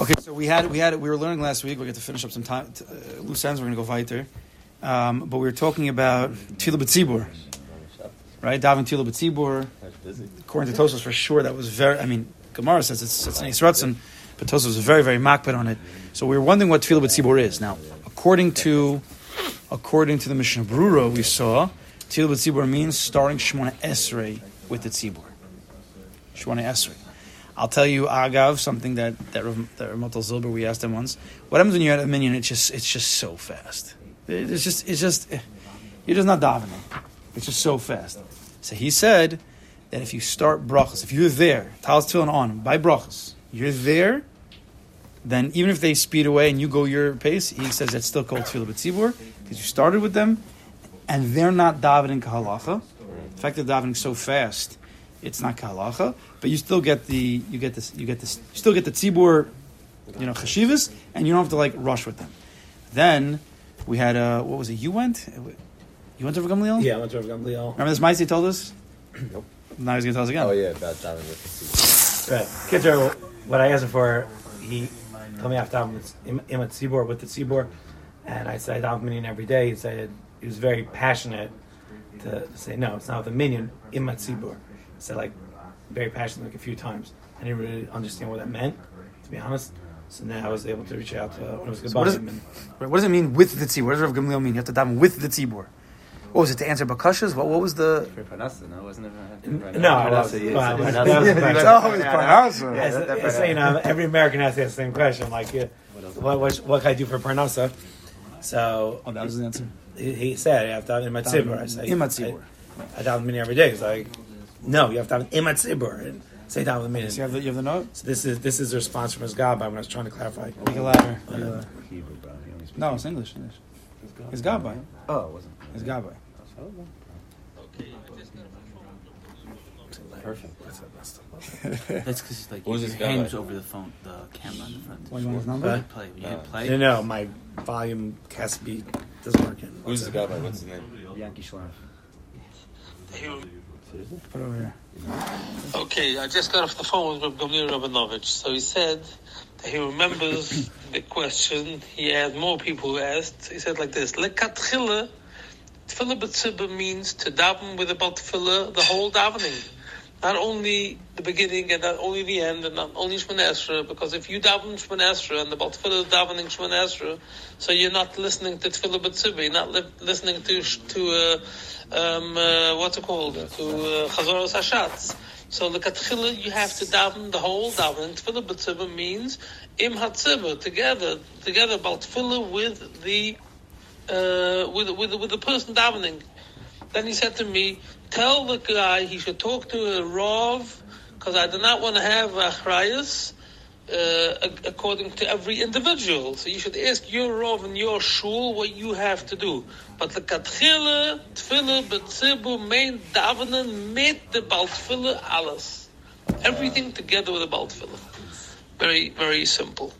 Okay, so we had we had we were learning last week. We get to finish up some time uh, loose ends. We're going to go weiter, um, but we were talking about Tila B'tzibur, right? Daven Tila B'tzibur. According to Tosos, for sure, that was very. I mean, Gemara says it's it's an Yisratzin, but Tosos was very very makbid on it. So we were wondering what Tila B'tzibur is. Now, according to according to the Mishnah Brura, we saw Tila B'tzibur means starting Shmona Esrei with the Tzibur. Shmona Esrei. I'll tell you, Agav, something that that, that Ramotel Zilber, we asked him once. What happens when you're at a minyan? It's just it's just so fast. It's just it's just you're just not davening. It's just so fast. So he said that if you start brachas, if you're there, talis tefillin on by brachas, you're there. Then even if they speed away and you go your pace, he says that's still called tefillah b'tzibur because you started with them, and they're not davening kahalacha. The fact that they're davening so fast it's not kahalacha, but you still get the you get this you get this you still get the tzibur, you know chashivas, and you don't have to like rush with them. Then we had uh, what was it? You went, you went to Rav Gamliel. Yeah, I went to Rav Gamliel. Remember this mice he told us? Nope. Now he's gonna tell us again. Oh yeah, about diving with the sea. Right. Kids what I asked him for, he told me I have to have him at Tzibor with the Tzibor, and I said I have minyan every day. He said he was very passionate to say no, it's not with a minyan, imat Tzibor said like very passionately like a few times. I didn't really understand what that meant, to be honest. So now I was able to reach out to when it was good so what, does, what does it mean with the tzibur? What does Rav Gamliel mean? You have to daven with the tzibur. What was it to answer bakashas? What, what was the? For Parnasa, no, wasn't it? No, it was. Well, was Parnasa. So, you know, every American has the same question, like, uh, what, what, what can I do for Parnasa? So, oh, that was the answer. He, he said, "I have to have in my tzibur." I said, "In my tzibur." I, I daven many every day. It's like no, you have to have an imat zibur and say that with me. So you have the, you have the note. So this is this is the response from his gabbai when I was trying to clarify. Speak louder. Uh, no, it's English. English. It's gabbai. Oh, it wasn't. It's gabbai. Perfect. That's because it's like your hands over the phone, the camera on the front. What, you want his number? You play. You hit play. No, no, my volume has to be doesn't work. In. Who's the guy? What's his name? Yankee Schleif. Put over here. Okay, I just got off the phone with Gamliel Rabinovich. So he said that he remembers the question. He had more people who asked. He said like this: Lekatchila, tefillah b'tzibah means to daven with about tefillah the whole davening, not only the beginning and not only the end, and not only Shemon Esra. Because if you daven Shemon Esra and the about is davening Shemon Esra, so you're not listening to tefillah. You're not li- listening to to. Uh, um, uh, what's it called? To uh, Hashatz. So the katchila you have to daven the whole davening. Tefillah b'tzibah means im hatzibah together, together tefillah with the uh, with with with the person davening. Then he said to me, "Tell the guy he should talk to a Rav, because I do not want to have achrayas." Uh, according to every individual. So you should ask your Rav and your shul what you have to do. But the katchila, tefillah, betzibu, main davening, mit the bal tefillah, alles. Everything together with the bal tefillah. Very, very simple.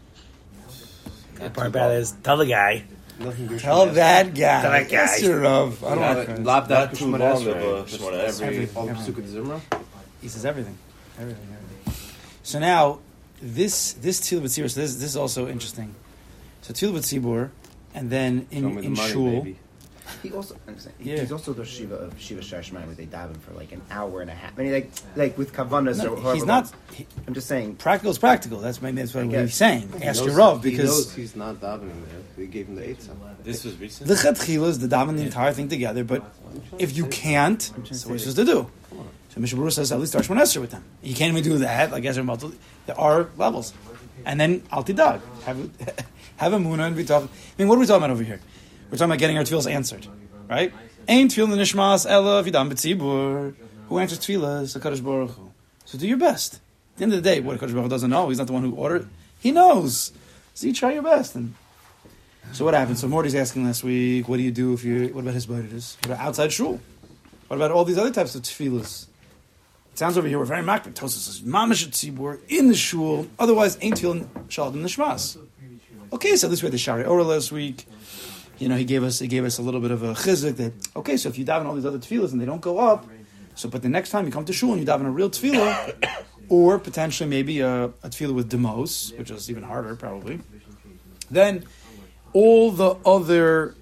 The part about it is tell the guy. Tell that guy. Tell that guy. Yes, your Rav. I don't know. Lab that too long of every all Zimra. He says everything. Everything. Everything. So now this this Tila B'tzibur, so this, this is also interesting. So Tila B'tzibur, and then in, in Shul. baby. He also, I'm saying, Yeah. he's also the Shiva of Shiva Shashman where they daven for like an hour and a half. I mean, like, like with Kavanas No, or however he's not. He, I'm just saying. practical is practical. That's maybe that's what I guess. he's saying. He Ask knows- your Rav he because knows he's not davening there. We gave him the eight. This was recent. the chetchila is the daven the entire thing together. But if you can't, so what are you supposed to do? So Mishnah Berurah says at least start Shmonesher with them. You can't even do that. Like as multiple, there are levels, and then al tidag have have a muna and be talking. I mean, what are we talking about over here? We're talking about getting our tefillas answered, right? Ain't tefillah nishmas ela vidam betzibur. Who answers tefillas? The Kadosh Baruch Hu. So do your best. At the end of the day, what Kadosh Baruch Hu doesn't know, he's not the one who ordered. He knows. So you try your best. And so what happens? So Morty's asking last week, what do you do if you? What about his What about outside shul? What about all these other types of tefillas? It sounds over here we're very makbid. Tosa says mamash tzibur in the shul. Otherwise, ain't tefillin shalom nishmas. Okay, so this way the shari ora last week. You know, he gave us he gave us a little bit of a chizuk that okay, so if you daven all these other tefillas and they don't go up, so but the next time you come to shul and you daven a real tefillah, or potentially maybe a, a tefillah with demos, which is even harder probably, then all the other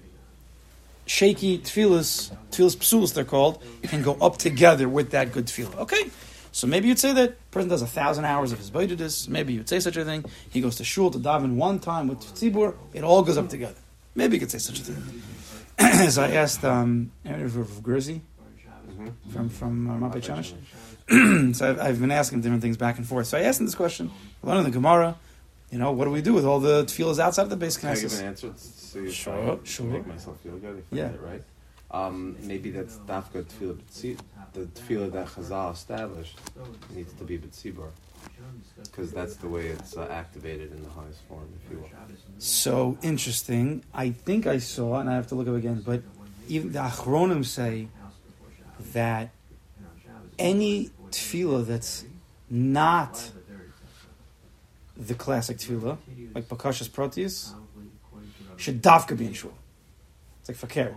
shaky tefillahs, tefillahs psulas they're called, can go up together with that good tefillah. Okay, so maybe you'd say that person does a thousand hours of hisbodedus. Maybe you'd say such a thing. He goes to shul to daven one time with tzibur. It all goes up together. Maybe you could say such a thing. so I asked um, Grizzy from from uh, Mapei Chanish. so I've, I've, been asking different things back and forth. So I asked him this question. Learning the Gemara, you know, what do we do with all the tefillahs outside of the base Can I give an answer? So sure, sure. Make myself feel good. If yeah. It, right. Um, maybe that's dafka tefillah the tefillah that Chazal established needs to be b'tzibur because that's the way it's uh, activated in the highest form, if you will. So interesting. I think I saw, and I have to look up again, but even the Achronim say that any tefillah that's not the classic tefillah, like Bakashas Proteus, should dafka be in shul. It's like fakir.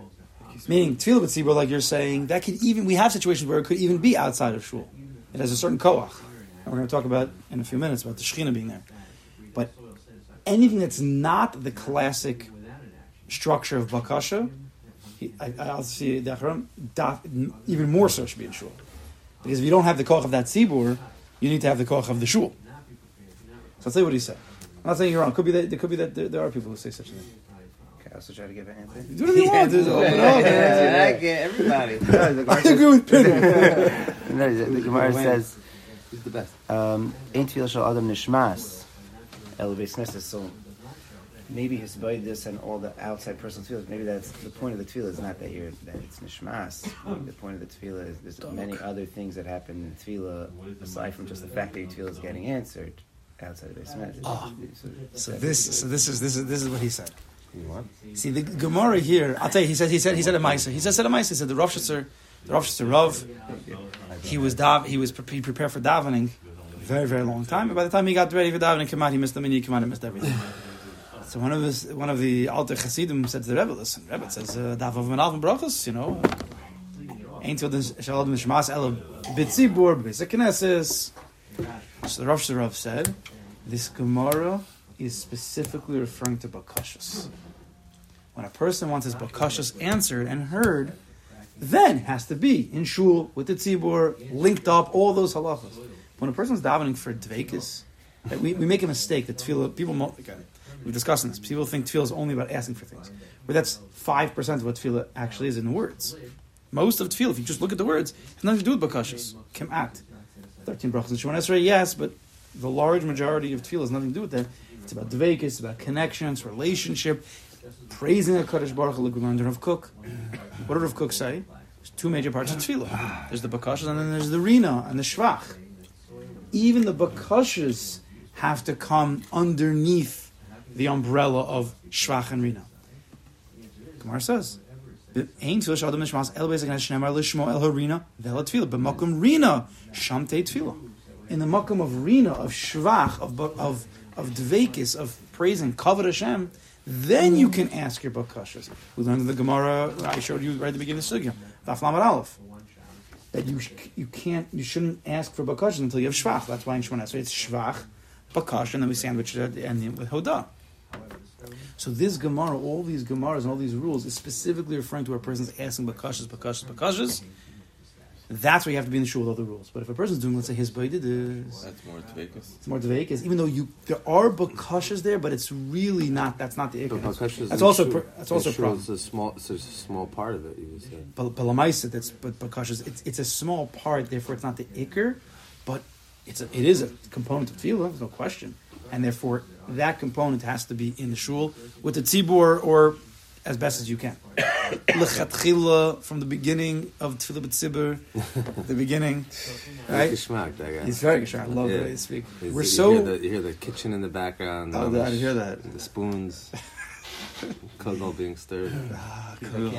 Meaning tefillah b'tzibur, like you're saying, that could even we have situations where it could even be outside of shul. It has a certain koach. And we're going to talk about in a few minutes about the shechina being there. But anything that's not the classic structure of bakasha, I, will see the even more so should be in shul. Because if you don't have the koach of that tzibur, you need to have the koach of the shul. So I'll tell you what he said. I'm not saying you're wrong. Could be that there could be that there, there are people who say such a thing. Okay, I also try to give an answer. Do whatever you want. Just open up. I get everybody. I agree with Peter. no, the Gemara says, "He's the best." Um, Ain't tefillah shel adam nishmas el So maybe his body this and all the outside personal tefillah. Maybe that's the point of the tefillah is not that you're that it's nishmas. the point of the tefillah is there's many other things that happen in tefillah aside from just the fact that your tefillah is getting answered outside of base Oh. So, so this, so this is this is this is what he said. See the Gemara here. I'll tell you. He said. He said. He said a Maisa. He said. Said a Maisa. He said the Rosh Shitzer, the Rav Rav. He was dav. He was he prepared for davening, very very long time. And by the time he got ready for davening, came out. He missed the mini. Came out and missed everything. So one of his one of the alter Hasidim said to the Rebbe, "Listen, Rebbe says uh, dav of menal and brachos. You know, ain't till the shalom nishmas el bitzibur b'sekenesis." So the Rav said, "This Gemara." is specifically referring to bakashas. When a person wants his bakashas answered and heard, then has to be in shul with the tzibur, linked up, all those halachas. When a person's davening for dvekis, we, we make a mistake that tefillah, people, again, we've discussed this, people think tefillah is only about asking for things. But that's 5% of what tefillah actually is in words. Most of tefillah, if you just look at the words, has nothing to do with bakashas. Kemat. 13 brachas and Shemon Esrei, yes, but the large majority of tefillah has nothing to do with that. It's about dveikis, it's about connections, relationship, praising a Kaddish Baruch Hu, like Rav Kook. What did Rav Kook say? There's two major parts of tefillah. There's the bakashas and then there's the rina and the shvach. Even the bakashas have to come underneath the umbrella of shvach and rina. Gemara says, "Ein tefillah nishmas lishmo el harina ve'el tefillah b'makom rina shamtei tefillah." In the makom of rina of shvach of of of dveikis, of praising, covet Hashem, then you can ask your bakashas. We learned in the Gemara, I showed you right at the beginning of the Sugya, Aleph, that you, you can't, you shouldn't ask for bakashas until you have shvach. That's why in Shemona so it's shvach, bakash, and then we sandwich it at the end with hodah. So this Gemara, all these Gemaras and all these rules is specifically referring to a person's asking bakashas, bakashas, bakashas, that's where you have to be in the shul with all the rules. But if a person's doing, let's say, his is that's more dvekas. It's more dvekas, even though you there are bakashas there, but it's really not. That's not the ikar. That's also shul, that's also a problem. It's a small. It's a small part of it. You would say. Palamaisa, that's but bakashas. It's it's a small part. Therefore, it's not the ikar, but it's a, it is a component of tefillah. There's no question, and therefore that component has to be in the shul with the tzibur or as best as you can. Lechatchila from the beginning of Tefillah B'Tzibur, the beginning. Right? He's geschmack, that guy. He's very geschmack. I love yeah. the way he speaks. We're you so. Hear the, you hear the kitchen in the background. Oh, I hear that. The spoons. all being stirred. Ah, cool.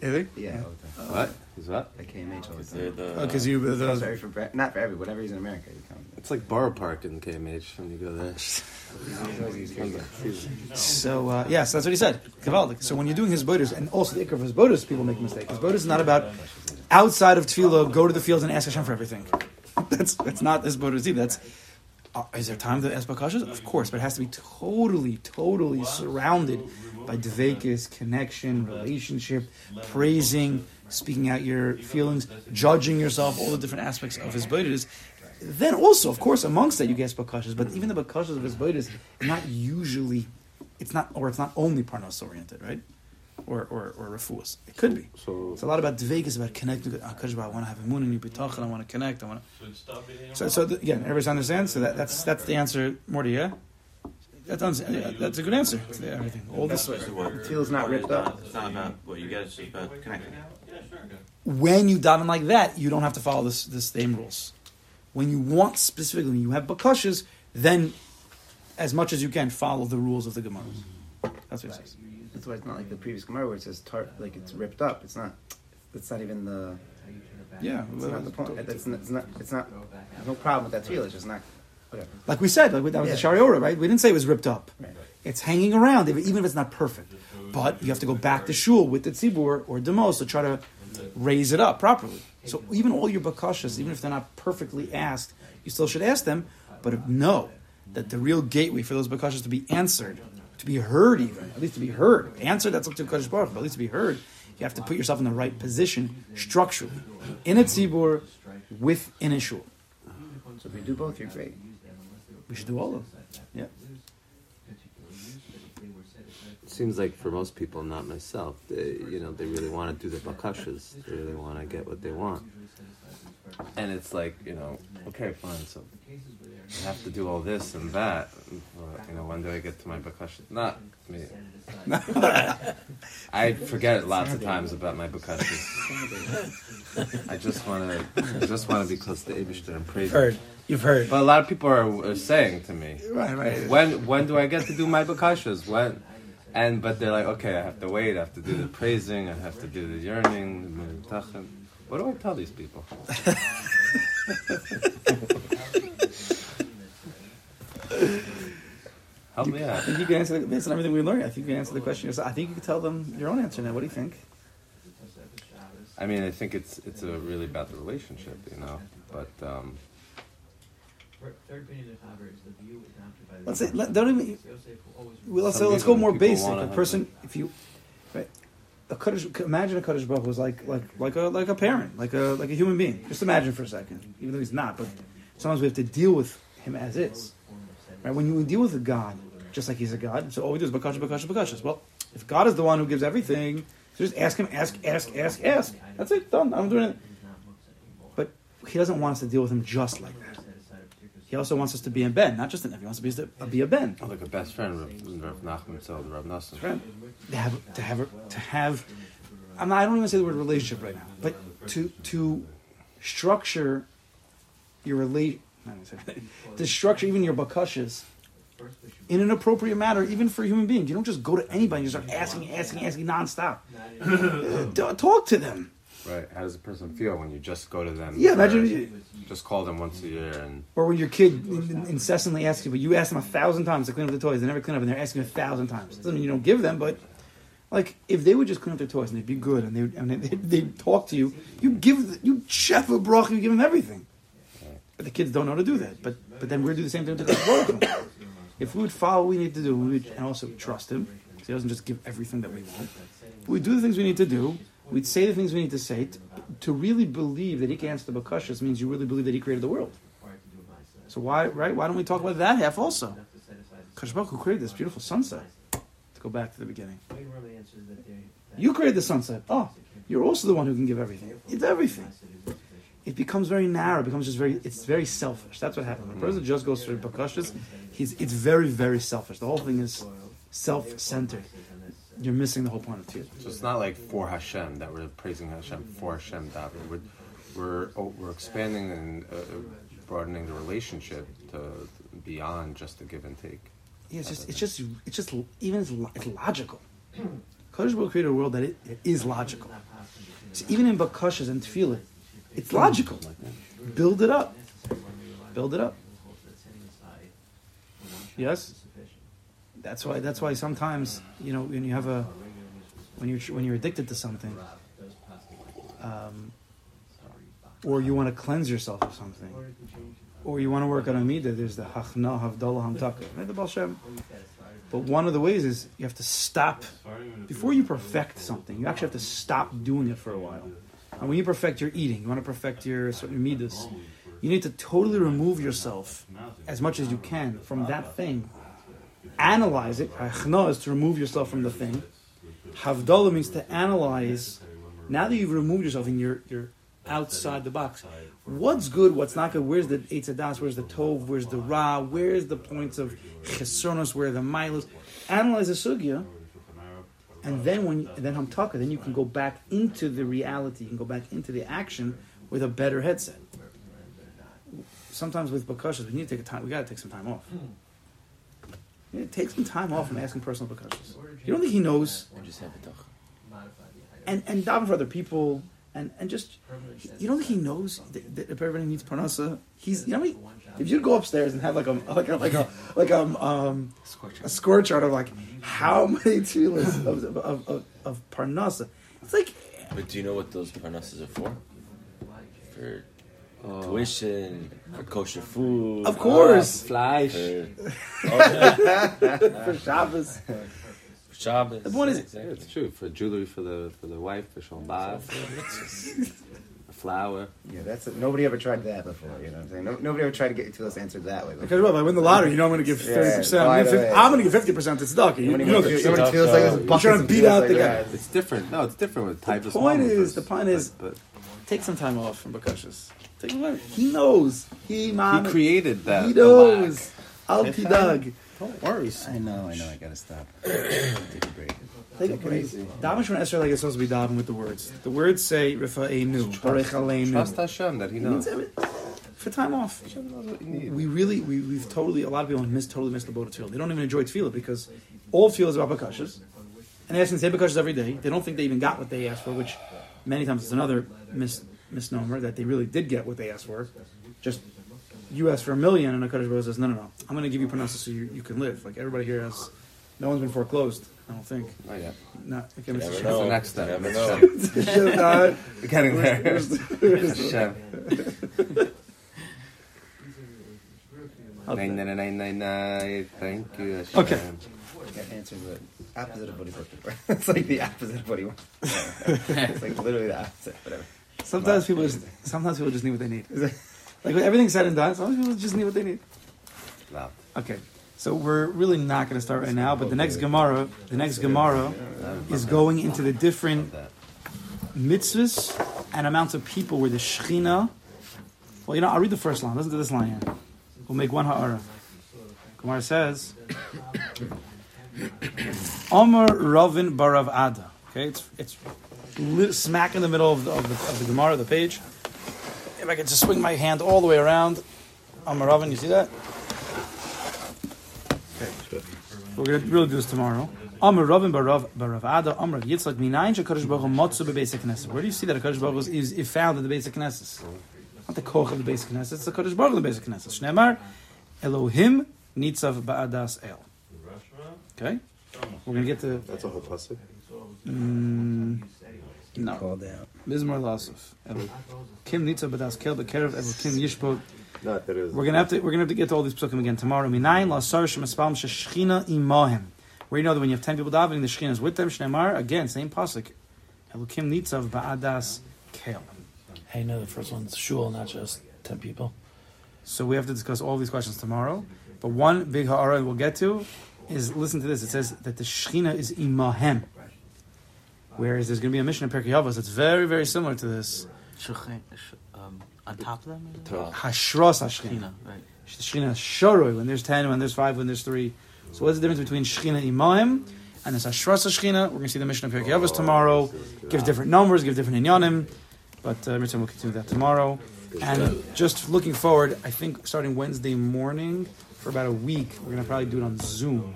Is he? Yeah. What? He's what? At KMH all the time. oh, because you. The, the, for, not for every, whatever he's in America. You come. It's like Borough Park in the KMH when you go there. so uh, yes, that's what he said. So when you're doing hisbodedus, and also the ikr of hisbodedus, people make mistakes. Hisbodedus is not about outside of tefillah, go to the fields and ask Hashem for everything. that's that's not this Bodhi That's uh, Uh, is there time to ask bakashas? Of course, but it has to be totally, totally surrounded by devekis, connection, relationship, praising, speaking out your feelings, judging yourself, all the different aspects of hisbodedus. Then also, of course, amongst that you get bakashas, but even the bakashas of hisbodedus, not usually, it's not, or it's not only parnos oriented, right? Or or or refuas. It could be. So it's a lot about dvekas, about connecting with ah, Hakadosh I want to have a moon and you bitachon. I want to connect. I want to. So so the, again, everybody understands. So that, that's that's the answer. Morty, yeah. That's, yeah, that's a good answer to everything. All this feels not ripped up. It's not about what you get. It's just about connecting. When you daven like that, you don't have to follow this the same rules. When you want specifically, when you have bakashas, then as much as you can follow the rules of the Gemara. That's what it says. That's why it's not like the previous Gemara where it says tar- like it's ripped up. It's not. It's not even the. Yeah, it's not the point. It's not. It's not. It's not there's no problem with that tefillah. It's just not. Okay. Like we said, like that was yeah. the Shariora, right? We didn't say it was ripped up. Right. It's hanging around, even if it's not perfect. But you have to go back to shul with the tzibur or demos to try to raise it up properly. So even all your bakashas, even if they're not perfectly asked, you still should ask them. But know that the real gateway for those bakashas to be answered to be heard, even at least to be heard. Answer that's up to Kaddish Baruch, but at least to be heard, you have to put yourself in the right position structurally in a tzibur within a shul. So if we do both, you're great. We should do all of them. Yeah. It seems like for most people, not myself, they, you know, they really want to do the bakashas. They really want to get what they want. And it's like, you know, okay, fine. So I have to do all this and that. you know, when do I get to my bakasha? Not me. I forget lots of times about my bakashas. I just want to, I just want to be close to Abishter and praise. Heard. You've heard. But a lot of people are, are saying to me, right, right. When when do I get to do my bakashas? When? And but they're like, okay, I have to wait. I have to do the praising. I have to do the yearning. What do I tell these people? Help me out. I think you can answer the, based on everything we learned. I think you can answer the question yourself. I think you can tell them your own answer now. What do you think? I mean, I think it's it's a really about the relationship, you know. But um, let's say let, don't even. Well, let's, let's go more basic. A person, if you, right, a Kaddish, imagine a Kaddish Baruch was like like like a like a parent, like a like a human being. Just imagine for a second, even though he's not. But sometimes we have to deal with him as is. Right? When you deal with a God, just like he's a God, so all we do is bakasha, bakasha, bakashas. Well, if God is the one who gives everything, so just ask him, ask, ask, ask, ask. That's it, done. I'm doing it. But he doesn't want us to deal with him just like that. He also wants us to be a ben, not just an He wants us to be a, be a ben. Oh, like a best friend, Rav Nachman Rav Nassim. Friend. To have, to have, to have. I'm not, I don't even say the word relationship right now, but to to structure your relate to structure even your bakashas in an appropriate manner, even for human beings. You don't just go to anybody and you start asking, asking, asking nonstop. Talk to them. Right. How does a person feel when you just go to them? Yeah, imagine you just call them once a year and. Or when your kid incessantly asks you, but you ask them a thousand times to clean up the toys, they never clean up, and they're asking a thousand times. Doesn't mean you don't give them, but like if they would just clean up their toys and they'd be good and they and they they talk to you, you give you chef a brach, you give them everything. But the kids don't know how to do that. But but then we do the same thing to the If we would follow what we need to do, we would, and also trust him, so he doesn't just give everything that we want. We do the things we need to do. We'd say the things we need to say. To, to really believe that he can answer the bakashas means you really believe that he created the world. So why right? Why don't we talk about that half also? Kashbach who created this beautiful sunset. To go back to the beginning. You created the sunset. Oh, you're also the one who can give everything. It's everything it becomes very narrow. Becomes just very. It's very selfish. That's what happens. When a person just goes through bakashas, he's it's very very selfish. The whole thing is self-centered. You're missing the whole point of tefillah. So it's not like for Hashem that we're praising Hashem for Hashem davening. We're we're, oh, we're expanding and uh, broadening the relationship to beyond just the give and take. Yeah, it's just it's just it's just even it's, it's logical. Kodesh will create a world that it, it is logical. So even in bakashas and tefillah, it's logical. Build it up. Build it up. Yes. That's why. That's why sometimes you know when you have a when you're when you're addicted to something. Um, or you want to cleanse yourself of something, or you want to work on a midah, there's the hachna havdalah hamtaka. But one of the ways is you have to stop before you perfect something. You actually have to stop doing it for a while. And when you perfect your eating, you want to perfect your certain midas. You need to totally remove yourself as much as you can from that thing. Analyze it. Hachna is to remove yourself from the thing. Havdalah means to analyze. Now that you've removed yourself and you're you're outside the box, what's good, what's not good? Where's the eitzadas? Where's the tov? Where's the ra? Where's the points of chesonos? Where are the milos? Analyze the sugya, and then when and then hamtaka, then you can go back into the reality. You can go back into the action with a better headset. Sometimes with bakashas, we need to take a time. We got to take some time off. Yeah, take some time off from asking personal bakashas. You don't think he knows? And and daven for other people, and and just you don't think he knows that, that if everybody needs parnasa, he's you know he, if you go upstairs and have like a like a like a like a um a score chart of like how many tefillahs of of, of, of parnasa, it's like But do you know what those parnasses are for? For Oh. tuition, for kosher food. of course Fleisch. For, for Shabbos. for Shabbos. The point is- Yeah, exactly. it's true. For jewelry for the for the wife, for Shalom a flower. Yeah, that's it. Nobody ever tried that before. You know what I'm saying? No, nobody ever tried to get to us answered that way. before. Because well, if I win the lottery, you know I'm going to give Yeah, thirty percent. I'm going to give fifty percent to tzedakah. You, Nobody you know, feels- the- nobody feels like this. You're trying to beat out the guy. It's different. No, it's different with type The of point small is- movers. the point is- but, Take some time off from bakashas. Take some time. He knows. He man. but he created that. He knows. whack. Al Tidag. Don't worry. I know, I know. I gotta stop. Take a break. Take a break. Daven from Esther like it's supposed to be daven with the words. The words say Rifa'enu, Barech Trust Hashem that He knows. For time off. Hashem knows what you need. We really, we, we've totally, a lot of people miss, totally miss the boat of tefillah. They don't even enjoy tefillah because all tefillah is about bakashas. And they ask them to say bakashas every day. They don't think they even got what they asked for, which many times is another mis, misnomer that they really did get what they asked for. Just you asked for a million, and a Baruch Hu says, no, no, no. I'm going to give you parnassa so you, you can live. Like everybody here has, no one's been foreclosed. I don't think. Not yet. Not. Okay, You Mr. never the next step. You never It's know. We're getting there. Hashem. Nine, nine, nine, nine, nine. Thank you, Hashem. Okay. That answers the opposite of what he's looking for. it's like the opposite of what he wants. it's like literally the opposite. Whatever. Sometimes people just, sometimes people just need what they need. Like everything's said and done, sometimes people just need what they need. Wow. Okay, so we're really not going to start right now, but the next Gemara, the next Gemara is going into the different mitzvahs and amounts of people where the Shechina. Well, you know, I'll read the first line. Listen to this line here. We'll make one ha'ara. Gemara says, Omer Ravin Barav Ada. Okay, it's it's smack in the middle of the, of the, of the Gemara, the page. If I could just swing my hand all the way around. Omer Ravin, you see that? Okay. We're going to really do this tomorrow. Amr Ravin Barav Barav Ada Amr Yitzchak Minayin Shekadosh Baruch Hu Matzu beBeis Knesset. Where do you see that Hakadosh Baruch Hu is, is found in the Beis Knesset? Not the Koch of the Beis Knesset. It's the Hakadosh Baruch Hu in the Beis Knesset. Shneimar Elohim Nitzav Ba'adas El. Okay, we're going to get to That's a whole pasuk. mm, no Called out. Mizmor L'Asaf. Kim Nitzav Ba'adas Kel Bekerev Elohim Yishpot. No, there is. We're gonna have to we're gonna have to get to all these psukim again tomorrow. Minayin lasar shemaspalm sheshchina imahim. Where you know that when you have ten people davening, the shechina is with them. Shneimar again, same pasuk. Elokim nitzav ba'adas kel. Hey, no, the first one's shul, not just ten people. So we have to discuss all these questions tomorrow. But one big ha'ara we'll get to is listen to this. It says that the shechina is imahem. Whereas there's going to be a mission in Pirkei Avos that's very very similar to this. Shechin- um, on top of them? is it? Hashros hashchina. Right. Shechina Shoroi, when there's 10, when there's 5, when there's 3. So what's the difference between Shechina Imaim and this Ashras Shechina? We're going to see the mission of Pirkei Avos tomorrow. Gives different numbers, gives different inyanim. But uh, Mitzvah will continue that tomorrow. And just looking forward, I think starting Wednesday morning for about a week, we're going to probably do it on Zoom.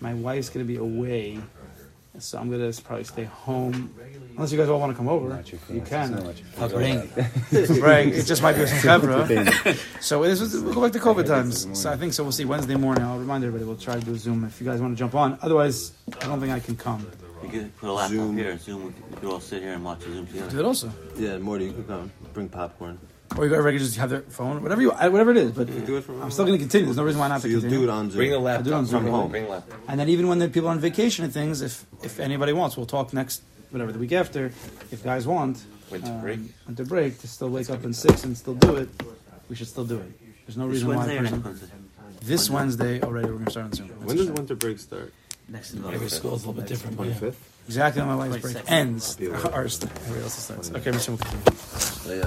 My wife's going to be away. So I'm going to probably stay home. Unless you guys all want to come over, you can. I'll Bring. Right, it just might be some chevra. so this was, we'll go back to COVID times. So I think so. We'll see Wednesday morning. I'll remind everybody. We'll try to do a Zoom if you guys want to jump on. Otherwise, I don't think I can come. We could put a laptop Zoom. here, Zoom. We could, all sit here and watch Zoom Do together. that also. Yeah, Morty, you could come. Bring popcorn. Or you go, or you just have their phone, whatever you, whatever it is. But You do it from I'm still going to continue. There's no reason why not So to you'll continue. do it on Zoom. Bring a I do on laptop Zoom. from home. home. Bring a laptop. And then even when the people are on vacation and things, if if anybody wants, we'll talk next whatever the week after. If guys want, Winter um, break. winter break to still wake up in six and still do it, we should still do it. There's no This reason why. Wednesday or person- This Wednesday already we're going to start on Zoom. When does winter break start? Next to Every school is a little bit different. 25th? Exactly when my wife's break ends. Be aware. Ours, everybody else starts. Okay, Michelle, we'll continue. Yeah.